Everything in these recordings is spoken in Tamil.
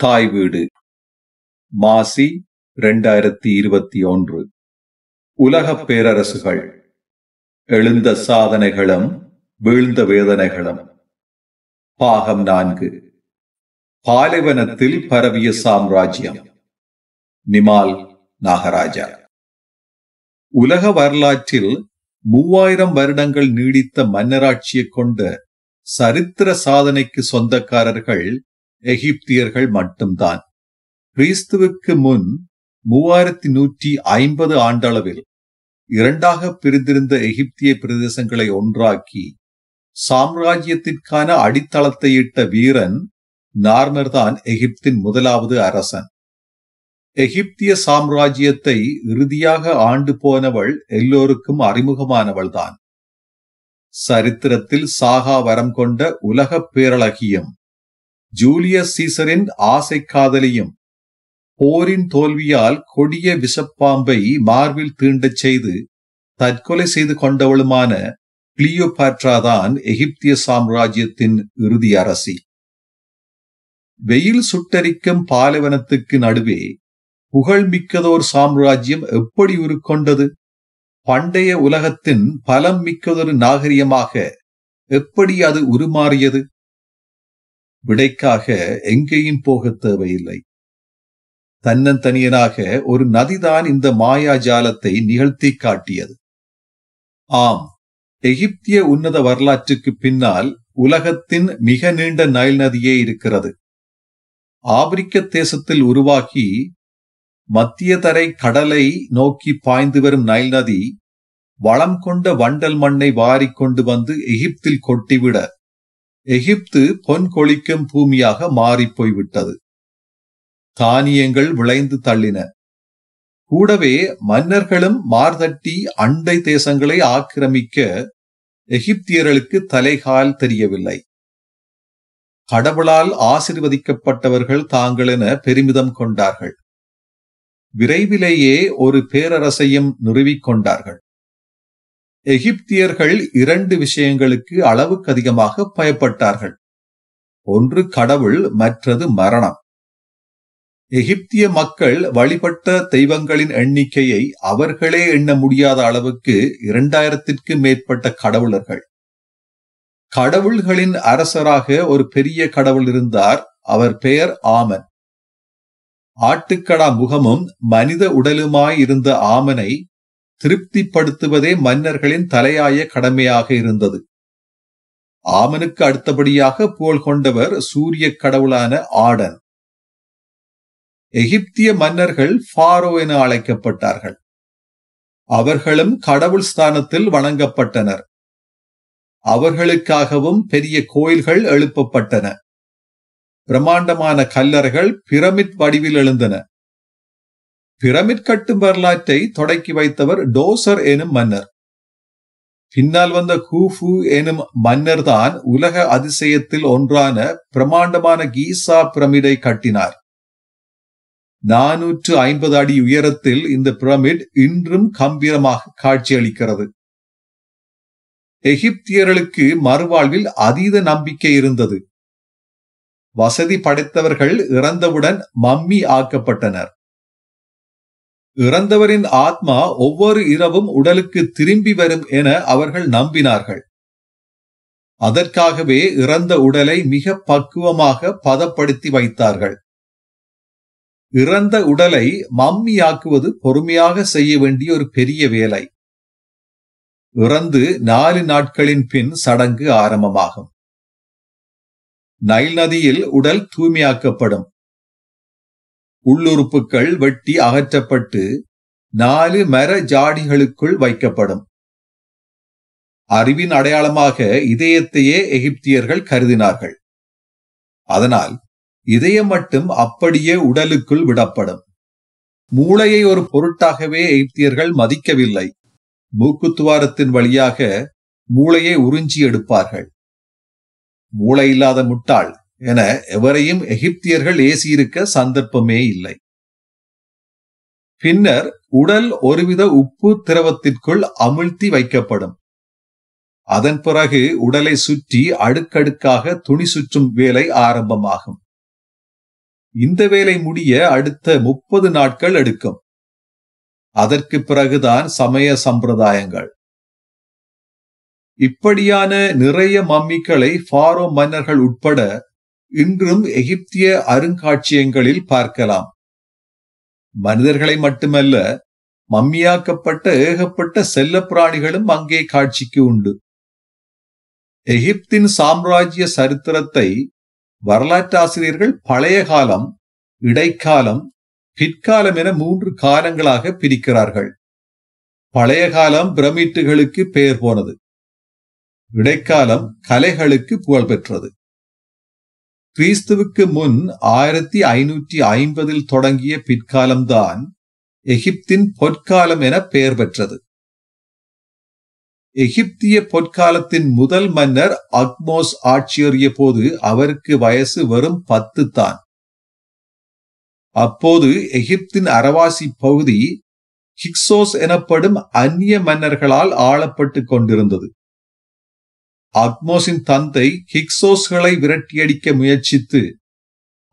தாய் வீடு மாசி இரண்டாயிரத்தி இருபத்தி ஒன்று. உலகப் பேரரசுகள். எழுந்த சாதனைகளும் வீழ்ந்த வேதனைகளும். பாகம் நான்கு. பாலைவனத்தில் பரவிய சாம்ராஜ்யம். நிமால் நாகராஜா. உலக வரலாற்றில் மூவாயிரம் வருடங்கள் நீடித்த மன்னராட்சியை கொண்ட சரித்திர சாதனைக்கு சொந்தக்காரர்கள் எகிப்தியர்கள் மட்டும்தான். கிறிஸ்துவுக்கு முன் மூவாயிரத்தி நூற்றி ஐம்பது ஆண்டளவில் இரண்டாக பிரிந்திருந்த எகிப்திய பிரதேசங்களை ஒன்றாக்கி சாம்ராஜ்யத்திற்கான அடித்தளத்தை இட்ட வீரன் நார்மர் தான் எகிப்தின் முதலாவது அரசன். எகிப்திய சாம்ராஜ்யத்தை இறுதியாக ஆண்டு போனவள் எல்லோருக்கும் அறிமுகமானவள்தான் சரித்திரத்தில் சாகா வரம் கொண்ட உலகப் பேரழகியும் ஜூலியஸ் சீசரின் ஆசை காதலியும் போரின் தோல்வியால் கொடிய விஷப்பாம்பை மார்பில் தீண்டச் செய்து தற்கொலை செய்து கொண்டவளுமான கிளியோபாட்ரா தான் எகிப்திய சாம்ராஜ்யத்தின் இறுதி அரசி. வெயில் சுட்டரிக்கும் பாலைவனத்துக்கு நடுவே புகழ்மிக்கதோர் சாம்ராஜ்யம் எப்படி உருக்கொண்டது? பண்டைய உலகத்தின் பலம் மிக்கதொரு நாகரிகமாக எப்படி அது உருமாறியது? விடைக்காக எங்கேயும் போக தேவையில்லை. தன்னந்தனியனாக ஒரு நதிதான் இந்த மாயாஜாலத்தை நிகழ்த்தி காட்டியது. ஆம் எகிப்திய உன்னத வரலாற்றுக்கு பின்னால் உலகத்தின் மிக நீண்ட நைல் நதியே இருக்கிறது. ஆப்பிரிக்க தேசத்தில் உருவாகி மத்திய தரை கடலை நோக்கி பாய்ந்து வரும் நைல் நதி வளம் கொண்ட வண்டல் மண்ணை வாரி கொண்டு வந்து எகிப்தில் கொட்டிவிட எகிப்து பொன் கொளிக்கும் பூமியாக மாறிப் போய்விட்டது தானியங்கள் விளைந்து தள்ளின. கூடவே மன்னர்களும் மார்தட்டி அண்டை தேசங்களை ஆக்கிரமிக்க எகிப்தியர்களுக்கு தலைகால் தெரியவில்லை. கடவுளால் ஆசிர்வதிக்கப்பட்டவர்கள் தாங்கள் என பெருமிதம் கொண்டார்கள். விரைவிலேயே ஒரு பேரரசையும் நிறுவிக் கொண்டார்கள். எகிப்தியர்கள் இரண்டு விஷயங்களுக்கு அளவுக்கு அதிகமாக பயப்பட்டார்கள். ஒன்று கடவுள் மற்றது மரணம். எகிப்திய மக்கள் வழிபட்ட தெய்வங்களின் எண்ணிக்கையை அவர்களே எண்ண முடியாத அளவுக்கு இரண்டாயிரத்திற்கு மேற்பட்ட கடவுளர்கள். கடவுள்களின் அரசராக ஒரு பெரிய கடவுள் இருந்தார் அவர் பெயர் ஆமன். ஆட்டுக்கடா முகமும் மனித உடலுமாய் இருந்த ஆமனை திருப்திப்படுத்துவதே மன்னர்களின் தலையாய கடமையாக இருந்தது. ஆமனுக்கு அடுத்தபடியாக புகழ் கொண்டவர் சூரிய கடவுளான ஆடன். எகிப்திய மன்னர்கள் ஃபாரோ என அழைக்கப்பட்டார்கள். அவர்களும் கடவுள் ஸ்தானத்தில் வணங்கப்பட்டனர். அவர்களுக்காகவும் பெரிய கோயில்கள் எழுப்பப்பட்டன. பிரம்மாண்டமான கல்லறைகள் பிரமிட் வடிவில் எழுந்தன. பிரமிட் கட்டும் வரலாற்றை தொடக்கி வைத்தவர் டோசர் எனும் மன்னர். பின்னால் வந்த கூஃபு எனும் மன்னர் தான் உலக அதிசயத்தில் ஒன்றான பிரமாண்டமான கீசா பிரமிடை கட்டினார். நானூற்று ஐம்பது அடி உயரத்தில் இந்த பிரமிட் இன்றும் கம்பீரமாக காட்சியளிக்கிறது. எகிப்தியர்களுக்கு மறுவாழ்வில் அதீத நம்பிக்கை இருந்தது. வசதி படைத்தவர்கள் இறந்தவுடன் மம்மி ஆக்கப்பட்டனர். இறந்தவரின் ஆத்மா ஒவ்வொரு இரவும் உடலுக்கு திரும்பி வரும் என அவர்கள் நம்பினார்கள். அதற்காகவே இறந்த உடலை மிக பக்குவமாக பதப்படுத்தி வைத்தார்கள். இறந்த உடலை மம்மியாக்குவது பொறுமையாக செய்ய வேண்டிய ஒரு பெரிய வேலை. இறந்து நாலு நாட்களின் பின் சடங்கு ஆரம்பமாகும். நைல் நதியில் உடல் தூய்மையாக்கப்படும். உள்ளுறுப்புகள் வெட்டி அகற்றப்பட்டு நாலு மர ஜாடிகளுக்குள் வைக்கப்படும். அறிவின் அடையாளமாக இதயத்தையே எகிப்தியர்கள் கருதினார்கள். அதனால் இதயம் மட்டும் அப்படியே உடலுக்குள் விடப்படும். மூளையை ஒரு பொருட்டாகவே எகிப்தியர்கள் மதிக்கவில்லை. மூக்குத்துவாரத்தின் வழியாக மூளையை உறிஞ்சி எடுப்பார்கள். மூளை இல்லாத முட்டாள் என எவரையும் எகிப்தியர்கள் ஏசியிருக்க சந்தர்ப்பமே இல்லை. பின்னர் உடல் ஒருவித உப்பு திரவத்திற்குள் அமிழ்த்தி வைக்கப்படும். அதன் பிறகு உடலை சுற்றி அடுக்கடுக்காக துணி சுற்றும் வேலை ஆரம்பமாகும். இந்த வேலை முடிய அடுத்த முப்பது நாட்கள் எடுக்கும். அதற்கு பிறகுதான் சமய சம்பிரதாயங்கள். இப்படியான நிறைய மம்மிகளை ஃபாரோ மன்னர்கள் உட்பட இன்றும் எகிப்திய அருங்காட்சியங்களில் பார்க்கலாம். மனிதர்களை மட்டுமல்ல மம்மியாக்கப்பட்ட ஏகப்பட்ட செல்லப்பிராணிகளும் அங்கே காட்சிக்கு உண்டு. எகிப்தின் சாம்ராஜ்ய சரித்திரத்தை வரலாற்றாசிரியர்கள் பழைய காலம் இடைக்காலம் பிற்காலம் என மூன்று காலங்களாக பிரிக்கிறார்கள். பழைய காலம் பிரமிட்டுகளுக்கு பெயர் போனது. இடைக்காலம் கலைகளுக்கு புகழ் பெற்றது கிறிஸ்துவுக்கு முன் ஆயிரத்தி ஐநூற்றி ஐம்பதில் தொடங்கிய பிற்காலம்தான் எகிப்தின் பொற்காலம் என பெயர் பெற்றது. எகிப்திய பொற்காலத்தின் முதல் மன்னர் அக்மோஸ் ஆட்சியறிய போது அவருக்கு வயசு வெறும் பத்து தான். அப்போது எகிப்தின் அரவாசி பகுதி ஹிக்சோஸ் எனப்படும் அந்நிய மன்னர்களால் ஆளப்பட்டு கொண்டிருந்தது. அக்மோஸின் தந்தை ஹிக்ஸோஸ்களை விரட்டியடிக்க முயற்சித்து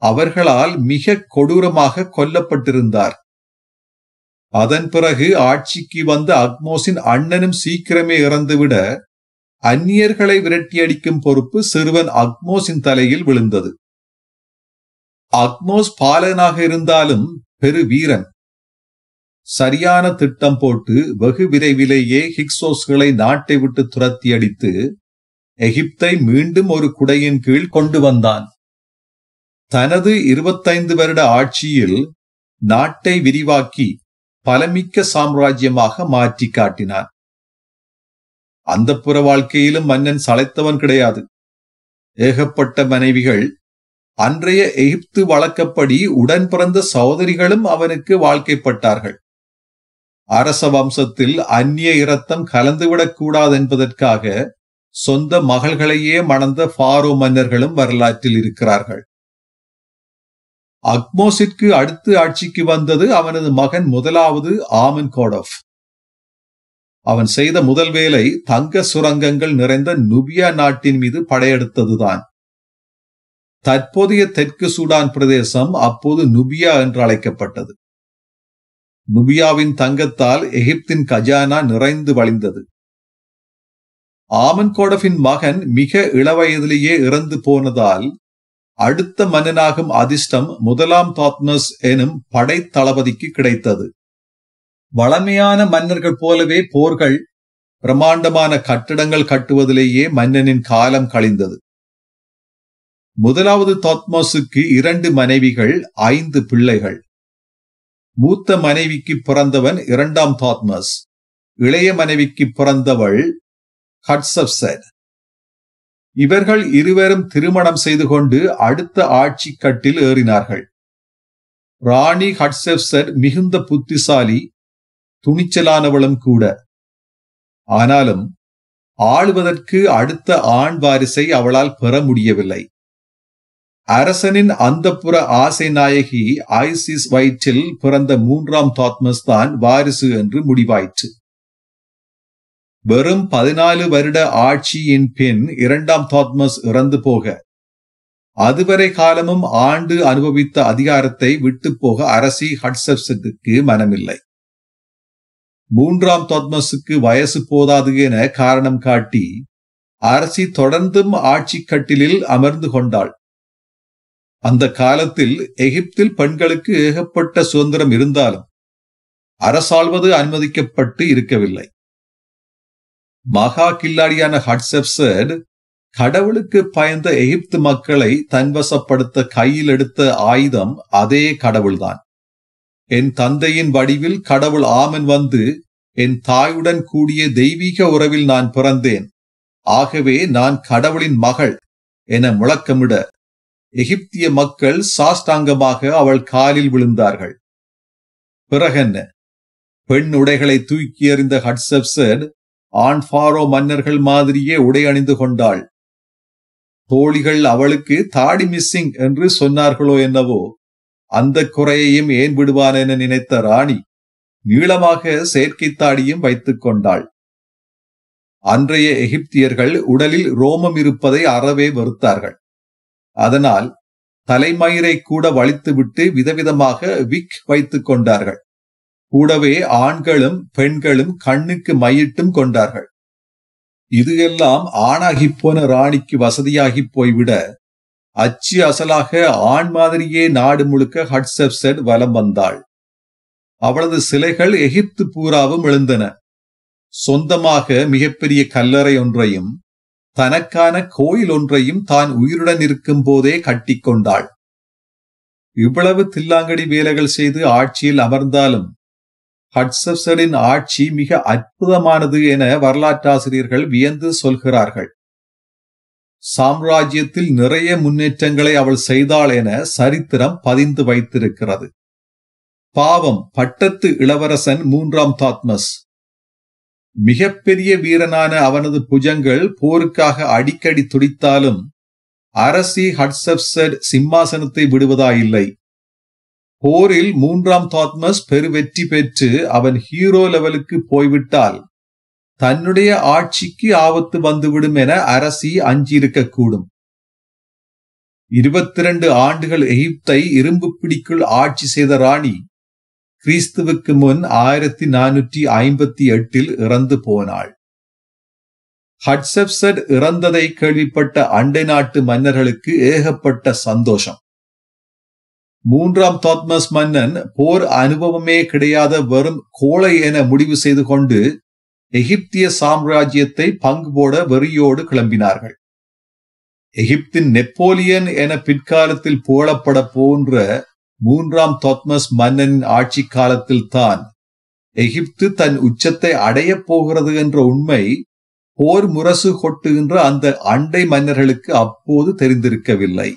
அவர்களால் மிக கொடூரமாக கொல்லப்பட்டிருந்தார். அதன் பிறகு ஆட்சிக்கு வந்த அக்மோஸின் அண்ணனும் சீக்கிரமே இறந்துவிட அந்நியர்களை விரட்டியடிக்கும் பொறுப்பு சிறுவன் அக்மோஸின் தலையில் விழுந்தது. அக்மோஸ் பாலனாக இருந்தாலும் பெரு வீரன். சரியான திட்டம் போட்டு வெகு விரைவிலேயே ஹிக்ஸோஸ்களை நாட்டை விட்டு துரத்தி அடித்து எகிப்தை மீண்டும் ஒரு குடையின் கீழ் கொண்டு வந்தான். தனது இருபத்தைந்து வருட ஆட்சியில் நாட்டை விரிவாக்கி பலமிக்க சாம்ராஜ்யமாக மாற்றி காட்டினான். அந்த புற வாழ்க்கையிலும் மன்னன் சளைத்தவன் கிடையாது. ஏகப்பட்ட மனைவிகள் அன்றைய எகிப்து வழக்கப்படி உடன் பிறந்த சகோதரிகளும் அவனுக்கு வாழ்க்கைப்பட்டார்கள். அரச வம்சத்தில் அந்நிய இரத்தம் கலந்துவிடக் கூடாது என்பதற்காக சொந்த மகள்களையே மணந்த ஃபாரோ மன்னர்களும் வரலாற்றில் இருக்கிறார்கள். அக்மோசிற்கு அடுத்து ஆட்சிக்கு வந்தது அவனது மகன் முதலாவது ஆமன் கோடஃப். அவன் செய்த முதல் வேலை தங்க சுரங்கங்கள் நிறைந்த நுபியா நாட்டின் மீது படையெடுத்ததுதான். தற்போதைய தெற்கு சூடான் பிரதேசம் அப்போது நுபியா என்று அழைக்கப்பட்டது. நுபியாவின் தங்கத்தால் எகிப்தின் கஜானா நிறைந்து வழிந்தது. ஆமன்கோடஃபின் மகன் மிக இளவயதிலேயே இறந்து போனதால் அடுத்த மன்னனாகும் அதிர்ஷ்டம் முதலாம் தாத்மஸ் எனும் படைத்தளபதிக்கு கிடைத்தது. வளமையான மன்னர்கள் போலவே போர்கள் பிரமாண்டமான கட்டிடங்கள் கட்டுவதிலேயே மன்னனின் காலம் கழிந்தது. முதலாவது தாத்மோஸுக்கு இரண்டு மனைவிகள் ஐந்து பிள்ளைகள். மூத்த மனைவிக்கு பிறந்தவன் இரண்டாம் தாத்மஸ் இளைய மனைவிக்கு பிறந்தவள் ஹட்சப்சட் இவர்கள் இருவரும் திருமணம் செய்து கொண்டு அடுத்த ஆட்சி கட்டில் ஏறினார்கள். ராணி ஹட்செப்சட் மிகுந்த புத்திசாலி துணிச்சலானவளும் கூட. ஆனாலும் ஆளுவதற்கு அடுத்த ஆண் வாரிசை அவளால் பெற முடியவில்லை. அரசனின் அந்தப்புற ஆசை நாயகி ஐசிஸ் வயிற்றில் பிறந்த மூன்றாம் தாத்மஸ் தான் வாரிசு என்று முடிவாயிற்று. வெறும் பதினாலு வருட ஆட்சியின் பின் இரண்டாம் தாத்மஸ் இறந்து போக அதுவரை காலமும் ஆண்டு அனுபவித்த அதிகாரத்தை விட்டு போக அரசி ஹட்சப்சத்துக்கு மனமில்லை. மூன்றாம் தாத்மஸுக்கு வயசு போதாது என காரணம் காட்டி அரசி தொடர்ந்தும் ஆட்சி கட்டிலில் அமர்ந்து கொண்டாள். அந்த காலத்தில் எகிப்தில் பெண்களுக்கு ஏகப்பட்ட சுதந்திரம் இருந்தாலும் அரசாள்வது அனுமதிக்கப்பட்டு இருக்கவில்லை. மகா கில்லாடியான ஹட்செப்சட் கடவுளுக்கு பயந்த எகிப்து மக்களை தன்வசப்படுத்த கையில் எடுத்த ஆயுதம் அதே கடவுள்தான். என் தந்தையின் வடிவில் கடவுள் ஆமன் வந்து என் தாயுடன் கூடிய தெய்வீக உறவில் நான் பிறந்தேன். ஆகவே நான் கடவுளின் மகள் என முழக்கமிட. எகிப்திய மக்கள் சாஷ்டாங்கமாக அவள் காலில் விழுந்தார்கள். பிறகென்ன? பெண் உடைகளை தூக்கி எறிந்த ஹட்சப்சட் ஆண் ஃபாரோ மன்னர்கள் மாதிரியே உடை அணிந்து கொண்டாள். தோழிகள் அவளுக்கு தாடி மிஸ்ஸிங் என்று சொன்னார்களோ என்னவோ அந்த குறையையும் ஏன் விடுவான் என நினைத்த ராணி நீளமாக செயற்கை தாடியும் வைத்துக் கொண்டாள். அன்றைய எகிப்தியர்கள் உடலில் ரோமம் இருப்பதை அறவே வெறுத்தார்கள். அதனால் தலைமயிரை கூட வலித்துவிட்டு விதவிதமாக விக் வைத்துக் கொண்டார்கள். கூடவே ஆண்களும் பெண்களும் கண்ணுக்கு மையிட்டும் கொண்டார்கள். இது எல்லாம் ஆணாகிப் போன ராணிக்கு வசதியாகி போய்விட அச்சு அசலாக ஆண் மாதிரியே நாடு முழுக்க ஹட்சப்செட் வலம் வந்தாள். அவளது சிலைகள் எகிப்து பூராவும் எழுந்தன. சொந்தமாக மிகப்பெரிய கல்லறை ஒன்றையும் தனக்கான கோயில் ஒன்றையும் தான் உயிருடன் இருக்கும் போதே கட்டிக்கொண்டாள் இவ்வளவு தில்லாங்கடி வேலைகள் செய்து ஆட்சியில் அமர்ந்தாலும் ஹட்சப்சரின் ஆட்சி மிக அற்புதமானது என வரலாற்றாசிரியர்கள் வியந்து சொல்கிறார்கள். சாம்ராஜ்யத்தில் நிறைய முன்னேற்றங்களை அவள் செய்தாள் என சரித்திரம் பதிந்து வைத்திருக்கிறது. பாவம் பட்டத்து இளவரசன் மூன்றாம் தாத்மஸ். மிகப்பெரிய வீரனான அவனது புஜங்கள் போருக்காக அடிக்கடி துடித்தாலும் அரசி ஹட்சப்சட் சிம்மாசனத்தை விடுவதாயில்லை. போரில் மூன்றாம் தாத்மஸ் பெருவெற்றி பெற்று அவன் ஹீரோ லெவலுக்கு போய்விட்டால் தன்னுடைய ஆட்சிக்கு ஆபத்து வந்துவிடும் என அரசி அஞ்சியிருக்கக்கூடும். இருபத்தி இரண்டு ஆண்டுகள் எகிப்தை இரும்பு பிடிக்குள் ஆட்சி செய்த ராணி கிறிஸ்துவுக்கு முன் ஆயிரத்தி நானூற்றி ஐம்பத்தி எட்டில் இறந்து போனாள். ஹட்சப்சட் இறந்ததை கேள்விப்பட்ட அண்டை நாட்டு மன்னர்களுக்கு ஏகப்பட்ட சந்தோஷம். மூன்றாம் தாத்மஸ் மன்னன் போர் அனுபவமே கிடையாத வெறும் கோளை என முடிவு செய்து கொண்டு எகிப்திய சாம்ராஜ்யத்தை பங்கு போட வெறியோடு கிளம்பினார்கள். எகிப்தின் நெப்போலியன் என பிற்காலத்தில் புகழப்பட போன்ற மூன்றாம் தாத்மஸ் மன்னனின் ஆட்சி காலத்தில் தான் எகிப்து தன் உச்சத்தை அடையப் போகிறது என்ற உண்மை போர் முரசு கொட்டுகின்ற அந்த அண்டை மன்னர்களுக்கு அப்போது தெரிந்திருக்கவில்லை.